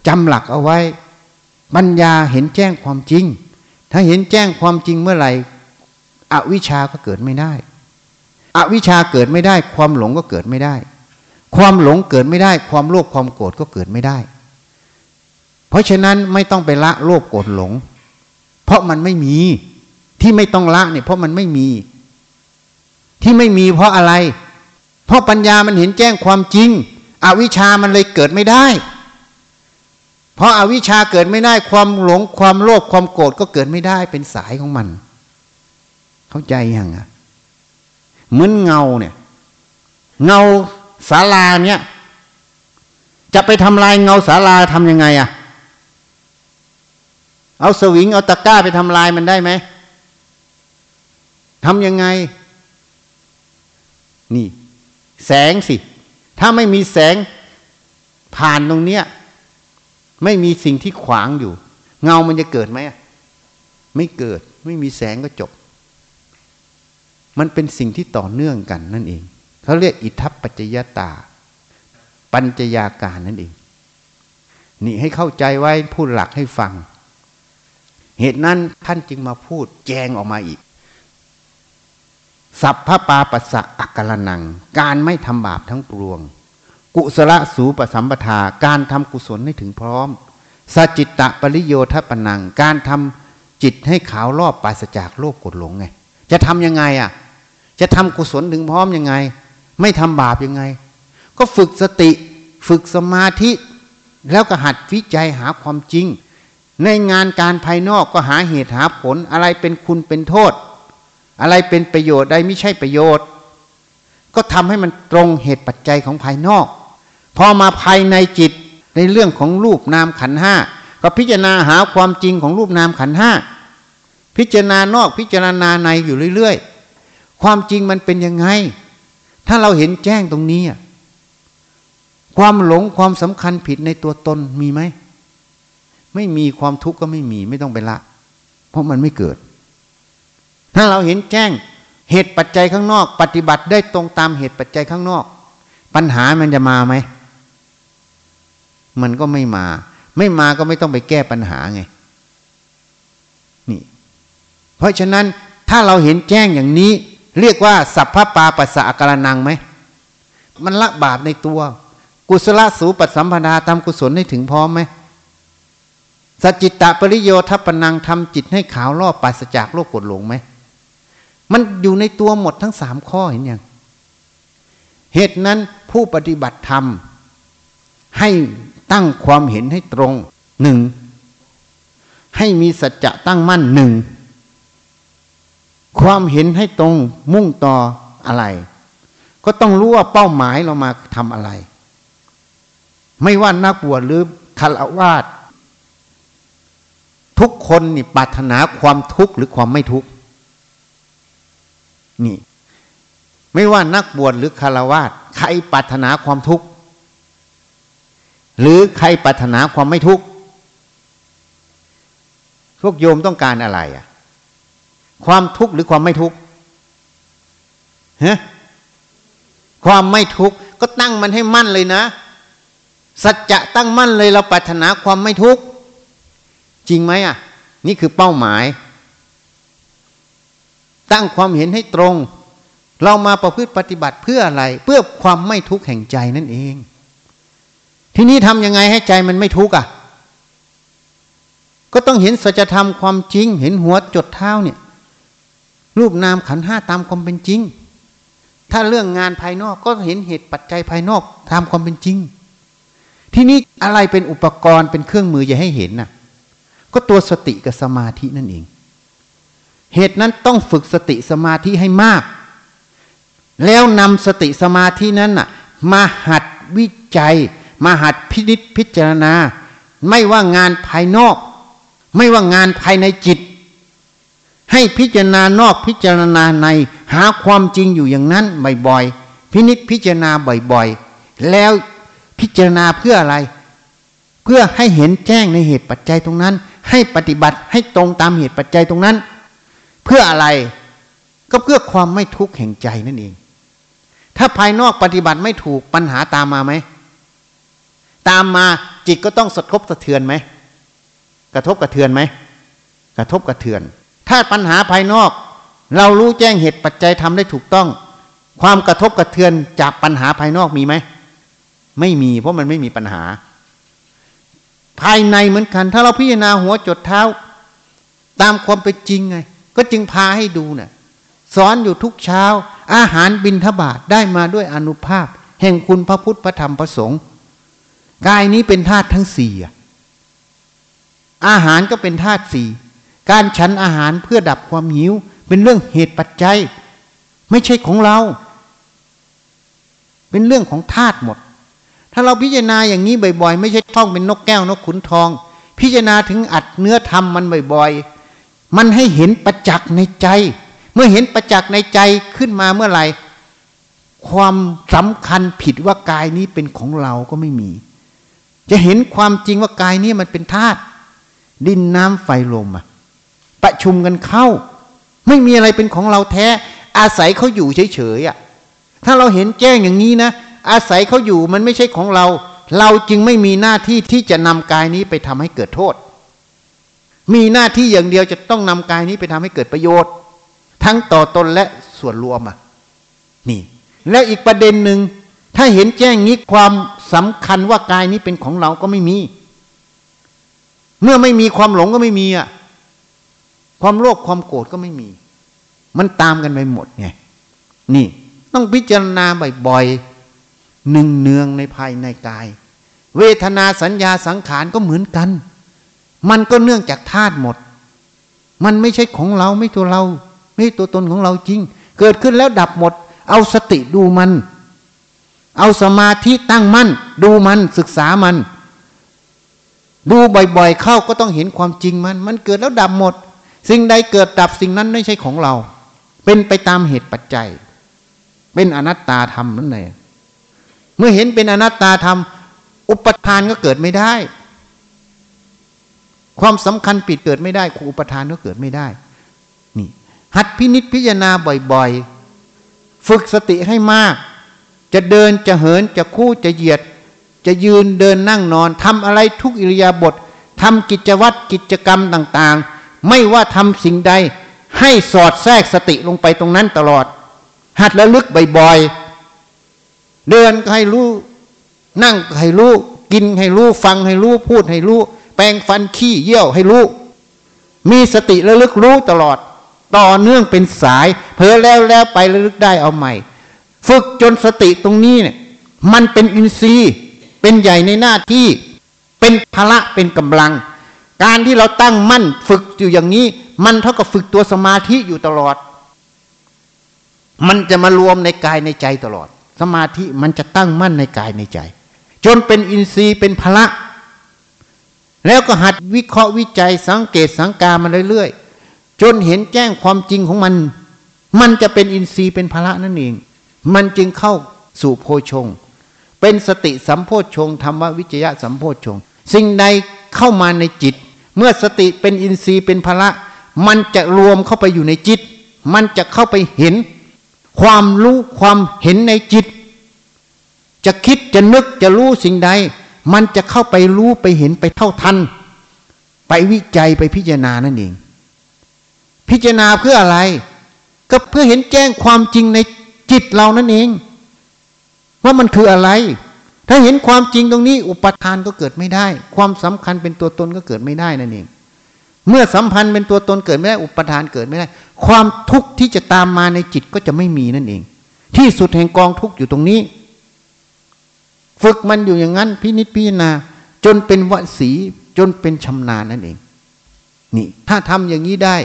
จำหลักเอาไว้ปัญญาเห็นแจ้งความจริง ถ้าเห็นแจ้งความจริงเมื่อไหร่อวิชาก็เกิดไม่ได้ อวิชาเกิดไม่ได้ ความหลงก็เกิดไม่ได้ ความหลงเกิดไม่ได้ ความโลภความโกรธก็เกิดไม่ได้ เพราะฉะนั้นไม่ต้องไปละโลภโกรธหลง เพราะมันไม่มีที่ไม่ต้องละเนี่ยเพราะมันไม่มี ที่ไม่มีเพราะอะไร เพราะปัญญามันเห็นแจ้งความจริง อวิชามันเลยเกิดไม่ได้ เพราะอาวิชาเกิดไม่ได้ ความหลงความโลภความโกรธก็เกิดไม่ได้เป็นสายของมัน เข้าใจยังอะ เหมือนเงาเนี่ย เงาศาลาเนี่ยจะไปทำลายเงาศาลาทำยังไงอะเอาสวิงเอาตะกร้าไปทำลายมันได้ไหมทำยังไง นี่ แสงสิ ถ้าไม่มีแสงผ่านตรงเนี้ย ไม่มีสิ่งที่ขวางอยู่ เงามันจะเกิดไหมไม่เกิด ไม่มีแสงก็จบ มันเป็นสิ่งที่ต่อเนื่องกันนั่นเองเขาเรียกอิทัปปัจจยตา ปัญจยาการนั่นเอง นี่ให้เข้าใจไว้พูดหลักให้ฟัง เหตุนั้นท่านจึงมาพูดแจงออกมาอีก สัพพปาปัสสะอักกลนัง การไม่ทำบาปทั้งปวง กุศลสูปสัมปทา การทำกุศลให้ถึงพร้อมสจิตตะปริโยทปนัง การทำจิตให้ขาวรอบปราศจากโลภกดหลงไง จะทำยังไงอะ จะทำกุศลถึงพร้อมยังไง ไม่ทำบาปยังไง ก็ฝึกสติฝึกสมาธิแล้วก็หัดวิจัยหาความจริง ในงานการภายนอกก็หาเหตุหาผลอะไรเป็นคุณเป็นโทษ อะไรเป็นประโยชน์ใดไม่ใช่ประโยชน์ ก็ทำให้มันตรงเหตุปัจจัยของภายนอก พอมาภายในจิตในเรื่องของรูปนามขันห้าก็พิจารณาหาความจริงของรูปนามขันห้าพิจารณานอกพิจารณาในอยู่เรื่อยๆ ความจริงมันเป็นยังไง ถ้าเราเห็นแจ้งตรงนี้ ความหลงความสำคัญผิดในตัวตนมีไหม ไม่มีความทุกข์ก็ไม่มี ไม่ต้องไปละ เพราะมันไม่เกิด ถ้าเราเห็นแจ้งเหตุปัจจัยข้างนอก ปฏิบัติได้ตรงตามเหตุปัจจัยข้างนอก ปัญหามันจะมาไหม มันก็ไม่มา ไม่มาก็ไม่ต้องไปแก้ปัญหาไง นี่ เพราะฉะนั้นถ้าเราเห็นแจ้งอย่างนี้ เรียกว่า สัพพปาปัสสะกรนังไหม มันละบาปในตัว กุศลสูปสัมพนาทำกุศลให้ถึงพร้อมไหมสจิตะปริโยทัปนังทำจิตให้ขาวรอบปัสจากโลกกดหลงไหม มันอยู่ในตัวหมดทั้งสามข้อเห็นยัง เหตุนั้นผู้ปฏิบัติธรรม ให้ตั้งความเห็นให้ตรงหนึ่งให้มีสัจจะตั้งมั่นหนึ่ง ความเห็นให้ตรงมุ่งต่ออะไร ก็ต้องรู้ว่าเป้าหมายเรามาทำอะไร ไม่ว่านักบวชหรือคารวาสทุกคนนี่ปรารถนาความทุกข์หรือความไม่ทุกข์นี่ ไม่ว่านักบวชหรือคารวาสใครปรารถนาความทุกข์หรือใครปรารถนาความไม่ทุกข์พวกโยมต้องการอะไรอะ ความทุกข์หรือความไม่ทุกข์ฮะความไม่ทุกข์ก็ตั้งมันให้มั่นเลยนะ สัจจะตั้งมั่นเลยเราปรารถนาความไม่ทุกข์จริงไหมอะ นี่คือเป้าหมาย ตั้งความเห็นให้ตรง เรามาประพฤติปฏิบัติเพื่ออะไร เพื่อความไม่ทุกข์แห่งใจนั่นเอง ทีนี้ทำยังไงให้ใจมันไม่ทุกข์อะ ก็ต้องเห็นสัจธรรมความจริง เห็นหัวจดเท้าเนี่ย รูปนามขันห้าตามความเป็นจริง ถ้าเรื่องงานภายนอกก็เห็นเหตุปัจจัยภายนอกตามความเป็นจริง ที่นี้อะไรเป็นอุปกรณ์เป็นเครื่องมืออย่าให้เห็นน่ะ ก็ตัวสติกับสมาธินั่นเอง เหตุนั้นต้องฝึกสติสมาธิให้มาก แล้วนำสติสมาธินั้นน่ะ มาหัดวิจัย มาหัดพินิจพิจารณา ไม่ว่างานภายนอก ไม่ว่างานภายในจิต ให้พิจารณานอกพิจารณาในหาความจริงอยู่อย่างนั้นบ่อยๆพินิจพิจารณาบ่อยๆ แล้วพิจารณาเพื่ออะไร เพื่อให้เห็นแจ้งในเหตุปัจจัยตรงนั้น ให้ปฏิบัติให้ตรงตามเหตุปัจจัยตรงนั้น เพื่ออะไรก็เพื่อความไม่ทุกข์แห่งใจนั่นเอง ถ้าภายนอกปฏิบัติไม่ถูกปัญหาตามมาไหม ตามมาจิตก็ต้องสะทบสะเทือนไหม กระทบกระเทือนไหม กระทบกระเทือน ถ้าปัญหาภายนอก เรารู้แจ้งเหตุปัจจัยทำได้ถูกต้อง ความกระทบกระเทือนจากปัญหาภายนอกมีไหม ไม่มี เพราะมันไม่มีปัญหา ภายในเหมือนกัน ถ้าเราพิจารณาหัวจดเท้า ตามความเป็นจริงไง ก็จึงพาให้ดูเนะ่ยสอนอยู่ทุกเช้า อาหารบินทบาทได้มาด้วยอนุภาพ แห่งคุณพระพุทธพระธรรมพระสงฆ์กายนี้เป็นธาตุทั้งสี่อาหารก็เป็นธาตุสี่ การฉันอาหารเพื่อดับความหิว เป็นเรื่องเหตุปัจจัย ไม่ใช่ของเรา เป็นเรื่องของธาตุหมด ถ้าเราพิจารณาอย่างนี้บ่อยๆ ไม่ใช่ท่องเป็นนกแก้วนกขุนทอง พิจารณาถึงอัดเนื้อธรรมมันบ่อยๆ มันให้เห็นประจักษ์ในใจ เมื่อเห็นประจักษ์ในใจขึ้นมาเมื่อไหร่ความสำคัญผิดว่ากายนี้เป็นของเราก็ไม่มี จะเห็นความจริงว่ากายนี้มันเป็นธาตุดินน้ำไฟลมอะ ประชุมกันเข้า ไม่มีอะไรเป็นของเราแท้ อาศัยเขาอยู่เฉยๆอะถ้าเราเห็นแจ้งอย่างนี้นะ อาศัยเขาอยู่มันไม่ใช่ของเรา เราจึงไม่มีหน้าที่ที่จะนำกายนี้ไปทำให้เกิดโทษ มีหน้าที่อย่างเดียวจะต้องนำกายนี้ไปทำให้เกิดประโยชน์ ทั้งต่อตนและส่วนรวมอะนี่ แล้วอีกประเด็นหนึ่งถ้าเห็นแจ้งนี้ความสำคัญว่ากายนี้เป็นของเราก็ไม่มี เมื่อไม่มีความหลงก็ไม่มีอะ ความโลภความโกรธก็ไม่มี มันตามกันไปหมดไงนี่ต้องพิจารณาบ่อยๆหนึ่งเนืองในภายในกาย เวทนาสัญญาสังขารก็เหมือนกัน มันก็เนื่องจากธาตุหมด มันไม่ใช่ของเราไม่ตัวเรา ไม่ตัวตนของเราจริง เกิดขึ้นแล้วดับหมด เอาสติดูมัน เอาสมาธิตั้งมั่น ดูมันศึกษามัน ดูบ่อยๆเข้าก็ต้องเห็นความจริงมัน มันเกิดแล้วดับหมด สิ่งใดเกิดดับสิ่งนั้นไม่ใช่ของเรา เป็นไปตามเหตุปัจจัย เป็นอนัตตาธรรมนั่นเองเมื่อเห็นเป็นอนัตตาธรรม อุปทานก็เกิดไม่ได้ ความสำคัญปิดเกิดไม่ได้อุปทานก็เกิดไม่ได้ นี่ หัดพินิษพิจารณาบ่อยๆ ฝึกสติให้มาก จะเดินจะเหินจะคู่จะเหยียด จะยืนเดินนั่งนอนทำอะไรทุกอิริยาบถทำกิจวัตรกิจกรรมต่าง ๆ ไม่ว่าทำสิ่งใด ให้สอดแทรกสติลงไปตรงนั้นตลอด หัดระลึกบ่อยๆ เดินให้รู้ นั่งให้รู้ กินให้รู้ ฟังให้รู้ พูดให้รู้ แปรงฟันขี้เยี่ยวให้รู้ มีสติระลึกรู้ตลอด ต่อเนื่องเป็นสาย เพอแล้วแล้วไประลึกได้เอาใหม่ ฝึกจนสติตรงนี้เนี่ย มันเป็นอินทรีย์ เป็นใหญ่ในหน้าที่ เป็นพละเป็นกำลัง การที่เราตั้งมั่นฝึกอยู่อย่างนี้ มันเท่ากับฝึกตัวสมาธิอยู่ตลอด มันจะมารวมในกายในใจตลอด สมาธิมันจะตั้งมั่นในกายในใจ จนเป็นอินทรีย์เป็นพละ แล้วก็หัดวิเคราะห์วิจัยสังเกตสังกามาเรื่อยๆจนเห็นแจ้งความจริงของมัน มันจะเป็นอินทรีย์เป็นพละนั่นเอง มันจึงเข้าสู่โพชง เป็นสติสัมโพชงธรรมวิจยะสัมโพชง สิ่งใดเข้ามาในจิต เมื่อสติเป็นอินทรีย์เป็นพละ มันจะรวมเข้าไปอยู่ในจิต มันจะเข้าไปเห็น ความรู้ความเห็นในจิต จะคิดจะนึกจะรู้สิ่งใด มันจะเข้าไปรู้ไปเห็นไปเท่าทัน ไปวิจัยไปพิจารณานั่นเอง พิจารณาเพื่ออะไร ก็เพื่อเห็นแจ้งความจริงในจิตเรานั่นเอง ว่ามันคืออะไร ถ้าเห็นความจริงตรงนี้ อุปทานก็เกิดไม่ได้ ความสำคัญเป็นตัวตนก็เกิดไม่ได้นั่นเอง เมื่อสัมพันธ์เป็นตัวตนเกิดไม่ได้ อุปทานเกิดไม่ได้ ความทุกข์ที่จะตามมาในจิตก็จะไม่มีนั่นเอง ที่สุดแห่งกองทุกข์อยู่ตรงนี้ ฝึกมันอยู่อย่างนั้น พินิจพิจารณาจนเป็นวสีจนเป็นชำนาญนั่นเอง นี่ ถ้าทำอย่างนี้ได้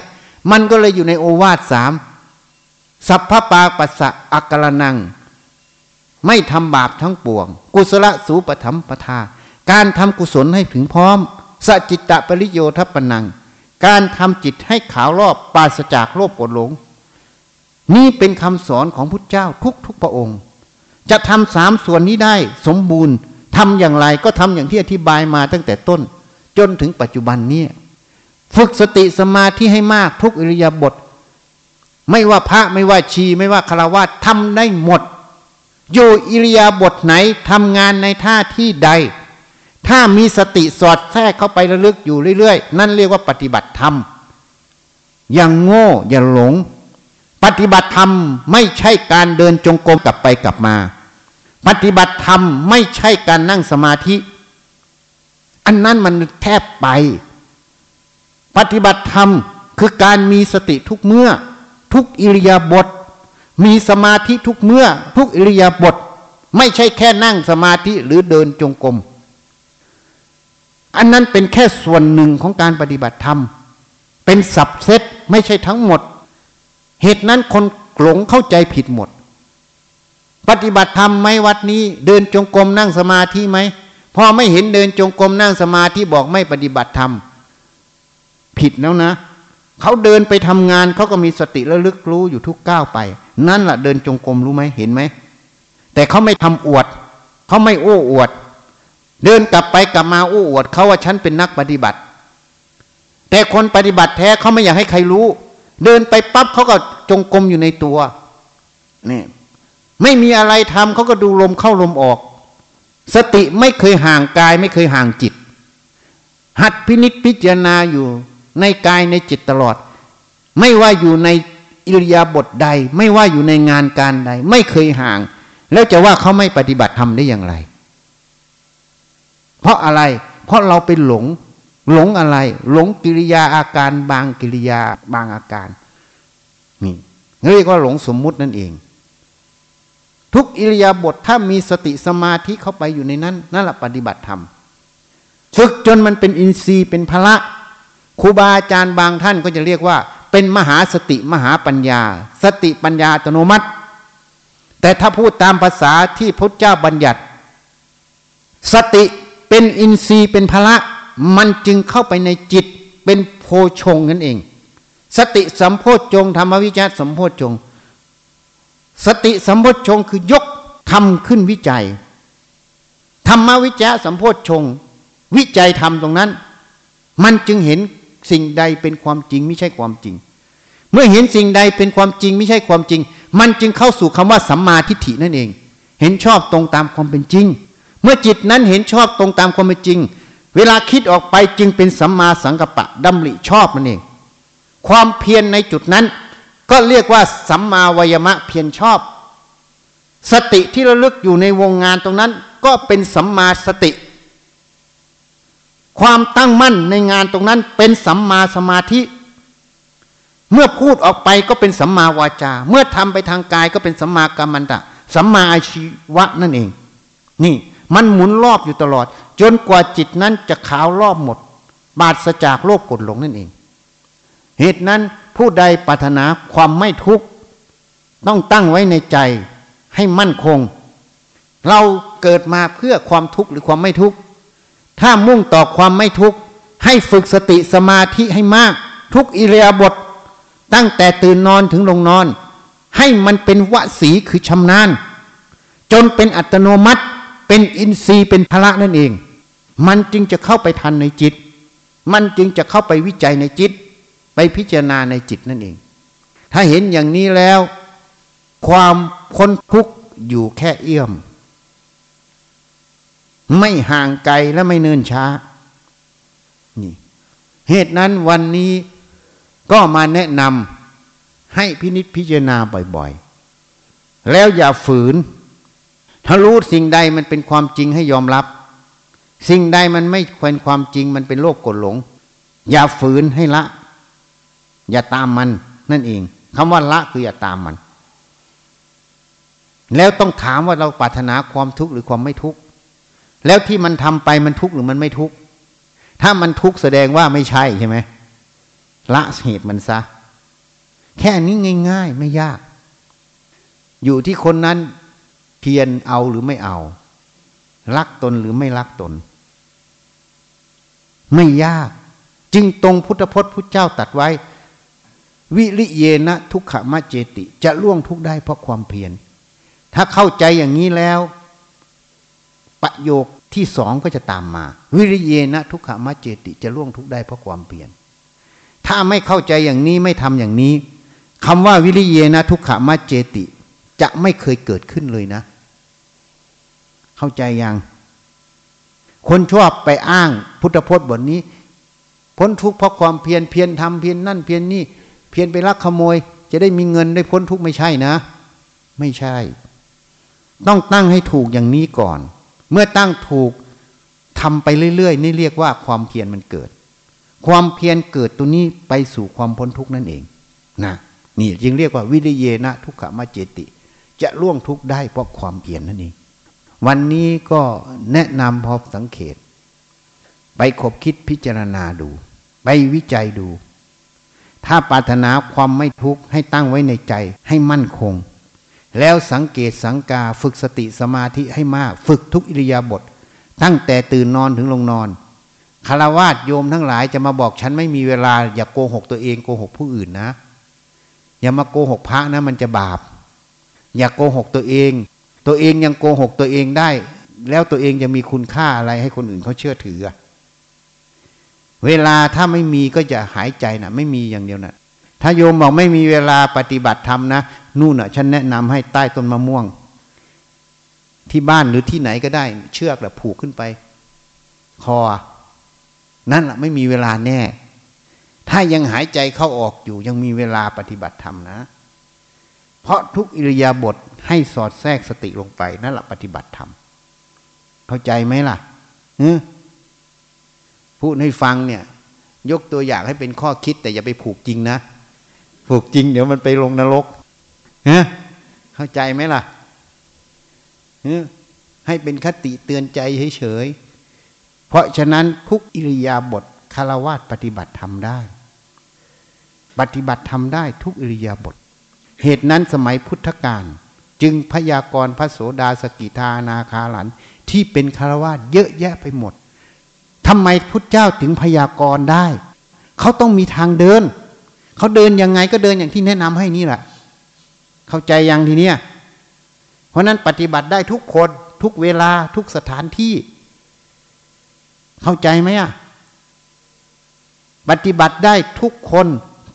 มันก็เลยอยู่ในโอวาทสามสัพพปาปัสสะอักรนัง ไม่ทำบาปทั้งปวง กุศลสูปธรรมปทา การทำกุศลให้ถึงพร้อมสจิตตปริโยทัปนัง การทำจิตให้ขาวรอบปราศจากโลภโกรธหลง นี่เป็นคำสอนของพุทธเจ้าทุกทุกพระองค์ จะทำสามส่วนนี้ได้สมบูรณ์ทำอย่างไรก็ทำอย่างที่อธิบายมาตั้งแต่ต้น จนถึงปัจจุบันนี้ฝึกสติสมาธิให้มากทุกอิริยาบถไม่ว่าพระไม่ว่าชีไม่ว่าคารวะทำได้หมด อยู่อิริยาบถไหนทำงานในท่าที่ใด ถ้ามีสติสอดแทรกเข้าไประลึกอยู่เรื่อยๆ นั่นเรียกว่าปฏิบัติธรรม อย่างโง่อย่าหลง ปฏิบัติธรรมไม่ใช่การเดินจงกรมกลับไปกลับมา ปฏิบัติธรรมไม่ใช่การนั่งสมาธิ อันนั้นมันแทบไป ปฏิบัติธรรมคือการมีสติทุกเมื่อ ทุกอิริยาบถ มีสมาธิทุกเมื่อทุกอิริยาบถไม่ใช่แค่นั่งสมาธิหรือเดินจงกรม อันนั้นเป็นแค่ส่วนหนึ่งของการปฏิบัติธรรม เป็นสับเซตไม่ใช่ทั้งหมด เหตุนั้นคนหลงเข้าใจผิดหมด ปฏิบัติธรรมไหมวัดนี้ เดินจงกรมนั่งสมาธิไหมพอไม่เห็นเดินจงกรมนั่งสมาธิบอกไม่ปฏิบัติธรรม ผิดแล้วนะ เขาเดินไปทำงานเขาก็มีสติระลึกรู้อยู่ทุกก้าวไป นั่นแหละเดินจงกรมรู้ไหมเห็นไหม แต่เขาไม่ทำอวด เขาไม่โอ้อวด เดินกลับไปกลับมาโอ้อวด เขาว่าฉันเป็นนักปฏิบัติ แต่คนปฏิบัติแท้เขาไม่อยากให้ใครรู้ เดินไปปั๊บเขาก็จงกรมอยู่ในตัวนี่ไม่มีอะไรทำเขาก็ดูลมเข้าลมออก สติไม่เคยห่างกายไม่เคยห่างจิต หัดพินิจพิจารณาอยู่ในกายในจิตตลอด ไม่ว่าอยู่ใน อิริยาบถใด ไม่ว่าอยู่ในงานการใด ไม่เคยห่าง แล้วจะว่าเขาไม่ปฏิบัติธรรมได้อย่างไร เพราะอะไร เพราะเราไปหลง หลงอะไร หลงกิริยาอาการบางกิริยาบางอาการ นี่เรียกว่าหลงสมมุตินั่นเอง ทุกอิริยาบถถ้ามีสติสมาธิเข้าไปอยู่ในนั้นนั่นแหละปฏิบัติธรรมฝึกจนมันเป็นอินทรีย์เป็นพละครูบาอาจารย์บางท่านก็จะเรียกว่า เป็นมหาสติมหาปัญญา สติปัญญาอัตโนมัติ แต่ถ้าพูดตามภาษาที่พระเจ้าบัญญัติ สติเป็นอินทรีย์เป็นพละ มันจึงเข้าไปในจิตเป็นโพชงนั่นเอง สติสัมโพชฌงธรรมวิจารสัมโพชฌงสติสัมโพชฌงคือยกทำขึ้นวิจัย ธรรมวิจารสัมโพชฌงวิจัยทำตรงนั้น มันจึงเห็น สิ่งใดเป็นความจริงไม่ใช่ความจริง เมื่อเห็นสิ่งใดเป็นความจริงไม่ใช่ความจริง มันจึงเข้าสู่คำว่าสัมมาทิฏฐินั่นเอง เห็นชอบตรงตามความเป็นจริง เมื่อจิตนั้นเห็นชอบตรงตามความเป็นจริง เวลาคิดออกไปจึงเป็นสัมมาสังกัปปะดำริชอบมันเอง ความเพียรในจุดนั้น ก็เรียกว่าสัมมาวยมะเพียรชอบ สติที่ระลึกอยู่ในวงงานตรงนั้น ก็เป็นสัมมาสติ ความตั้งมั่นในงานตรงนั้นเป็นสัมมาสมาธิ เมื่อพูดออกไปก็เป็นสัมมาวาจา เมื่อทำไปทางกายก็เป็นสัมมากรรมันตะ สัมมาอาชีวะนั่นเอง นี่มันหมุนรอบอยู่ตลอด จนกว่าจิตนั้นจะขาวรอบหมด บาดสจากโลกกดหลงนั่นเอง เหตุนั้นผู้ใดปรารถนาความไม่ทุกข์ต้องตั้งไว้ในใจให้มั่นคง เราเกิดมาเพื่อความทุกข์หรือความไม่ทุกข์ ถ้ามุ่งต่อความไม่ทุกข์ให้ฝึกสติสมาธิให้มาก ทุกอิเลียบท ตั้งแต่ตื่นนอนถึงลงนอน ให้มันเป็นวสีคือชำนาญ จนเป็นอัตโนมัติ เป็นอินทรีย์เป็นพละนั่นเอง มันจึงจะเข้าไปทันในจิต มันจึงจะเข้าไปวิจัยในจิต ไปพิจารณาในจิตนั่นเอง ถ้าเห็นอย่างนี้แล้ว ความพ้นทุกข์อยู่แค่เอื้อม ไม่ห่างไกลและไม่เนินช้า นี่ เหตุนั้นวันนี้ก็มาแนะนำให้พินิจพิจารณาบ่อยๆ แล้วอย่าฝืน ถ้ารู้สิ่งใดมันเป็นความจริงให้ยอมรับ สิ่งใดมันไม่เป็นความจริงมันเป็นโลกกดหลง อย่าฝืนให้ละ อย่าตามมันนั่นเองคำว่าละคืออย่าตามมัน แล้วต้องถามว่าเราปรารถนาความทุกข์หรือความไม่ทุกข์ แล้วที่มันทำไปมันทุกข์หรือมันไม่ทุกข์ถ้ามันทุกข์แสดงว่าไม่ใช่ใช่ไหมละเหตุมันซะ แค่นี้ง่าย ๆ ไม่ยาก อยู่ที่คนนั้นเพียรเอาหรือไม่เอา รักตนหรือไม่รักตน ไม่ยาก จึงตรงพุทธพจน์พุทธเจ้าตัดไว้ วิริเยนะทุกขมะเจติ จะล่วงทุกได้เพราะความเพียรถ้าเข้าใจอย่างนี้แล้ว ประโยคที่สองก็จะตามมา วิริเยนะทุกขมะเจติจะล่วงทุกได้เพราะความเพียรถ้าไม่เข้าใจอย่างนี้ไม่ทำอย่างนี้คำว่าวิริเยนะทุกขมาเจติ จะไม่เคยเกิดขึ้นเลยนะ เข้าใจยัง คนชอบไปอ้างพุทธพจน์บทนี้ พ้นทุกข์เพราะความเพียรเพียรทำเพียรนั่นเพียรนนี่ เพียรไปลักขโมย จะได้มีเงินได้พ้นทุกข์ไม่ใช่นะ ไม่ใช่ ต้องตั้งให้ถูกอย่างนี้ก่อน เมื่อตั้งถูกทำไปเรื่อยๆ นี่เรียกว่าความเพียรมันเกิด ความเพียรเกิดตัวนี้ไปสู่ความพ้นทุกข์นั่นเองนะนี่จึงเรียกว่าวิริเยนะทุกขมาเจติ จะล่วงทุกข์ได้เพราะความเพียรนนั่นเองวันนี้ก็แนะนำพอสังเกต ไปคบคิดพิจารณาดู ไปวิจัยดู ถ้าปรารถนาความไม่ทุกข์ให้ตั้งไว้ในใจให้มั่นคง แล้วสังเกตสังกาฝึกสติสมาธิให้มาก ฝึกทุกอิริยาบถตั้งแต่ตื่นนอนถึงลงนอนคารวาสโยมทั้งหลายจะมาบอกฉันไม่มีเวลา อย่าโกหกตัวเองโกหกผู้อื่นนะ อย่ามาโกหกพระนะมันจะบาป อย่าโกหกตัวเอง ตัวเองยังโกหกตัวเองได้ แล้วตัวเองจะมีคุณค่าอะไรให้คนอื่นเขาเชื่อถือ เวลาถ้าไม่มีก็จะหายใจนะไม่มีอย่างเดียวนะ ถ้าโยมบอกไม่มีเวลาปฏิบัติธรรมนะนู่นน่ะ ฉันแนะนำให้ใต้ต้นมะม่วง ที่บ้านหรือที่ไหนก็ได้ เชือกแบบผูกขึ้นไป คอ นั่นแหละไม่มีเวลาแน่ ถ้ายังหายใจเข้าออกอยู่ ยังมีเวลาปฏิบัติธรรมนะ เพราะทุกอิริยาบถให้สอดแทรกสติลงไป นั่นแหละปฏิบัติธรรมเข้าใจไหมล่ะพูดให้ฟังเนี่ย ยกตัวอย่างให้เป็นข้อคิดแต่อย่าไปผูกจริงนะ ผูกจริง เดี๋ยวมันไปลงนรกฮะเข้าใจไหมล่ะให้เป็นคติเตือนใจเฉยๆเพราะฉะนั้นทุกอิริยาบถคารวะปฏิบัติทำได้ ปฏิบัติทำได้ทุกอิริยาบถเหตุนั้นสมัยพุทธกาลจึงพยากรณ์พระโสดาสกิทานาคาหลัน ที่เป็นคารวะเยอะแยะไปหมดทำไมพุทธเจ้าถึงพยากรณ์ได้ เขาต้องมีทางเดิน เขาเดินยังไงก็เดินอย่างที่แนะนำให้นี่แหละ เข้าใจยังทีเนี้ยเพราะนั้นปฏิบัติได้ทุกคนทุกเวลาทุกสถานที่ เข้าใจไหมอะปฏิบัติได้ทุกคน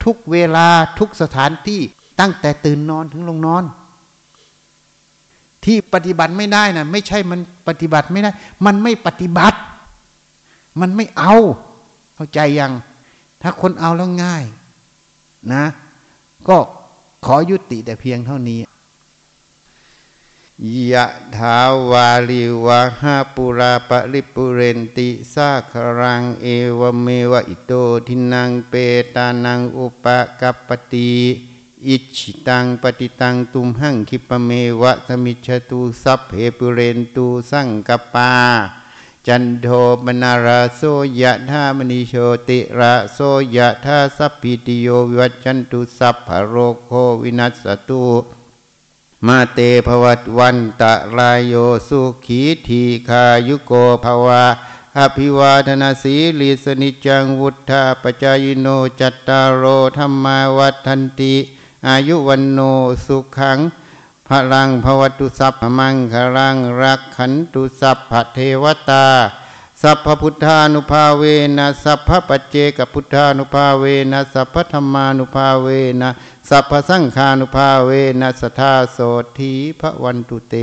ทุกเวลาทุกสถานที่ ตั้งแต่ตื่นนอนถึงลงนอน ที่ปฏิบัติไม่ได้นะ่ะ ไม่ใช่มันปฏิบัติไม่ได้ มันไม่ปฏิบัติ มันไม่เอา เข้าใจยัง ถ้าคนเอาแล้วง่าย นะ ก็ขอยุติแต่เพียงเท่านี้ยะถาวาลิวะหาปุราปริปุเรนติสาครังเอวเมวะอิโตทินังเปตานังอุปกัปปติอิจฉิตังปัตถิตังตุมหัง ขิปปะเมวะ สะมิชฌะตุสัพเพปูเรนตุสังกัปปา จันโท ปัณณะระโสยะถา มะณิโชติระโสยะถาสัพพีติโยวิวัชชันตุสัพพะโรโควินัสสะตุมาเต ภะวัตวันตะราโยสุขีทีฆายุโก ภะวะ อะภิวาทะนะสีลิสสะ นิจจังวุฑฒาปะจายิโนจัตตารโอธรรมาวัฏันติ อายุวันโนสุขัง พลังพวัตุสัพพมังคลังรักขันตุสัพพเทวตา สัพพพุทธานุภาเวนะสัพพปัจเจกพุทธานุภาเวนะสัพพธรรมานุภาเวนะสัพพสังฆานุภาเวนัสทาโสทีพระวันตุเต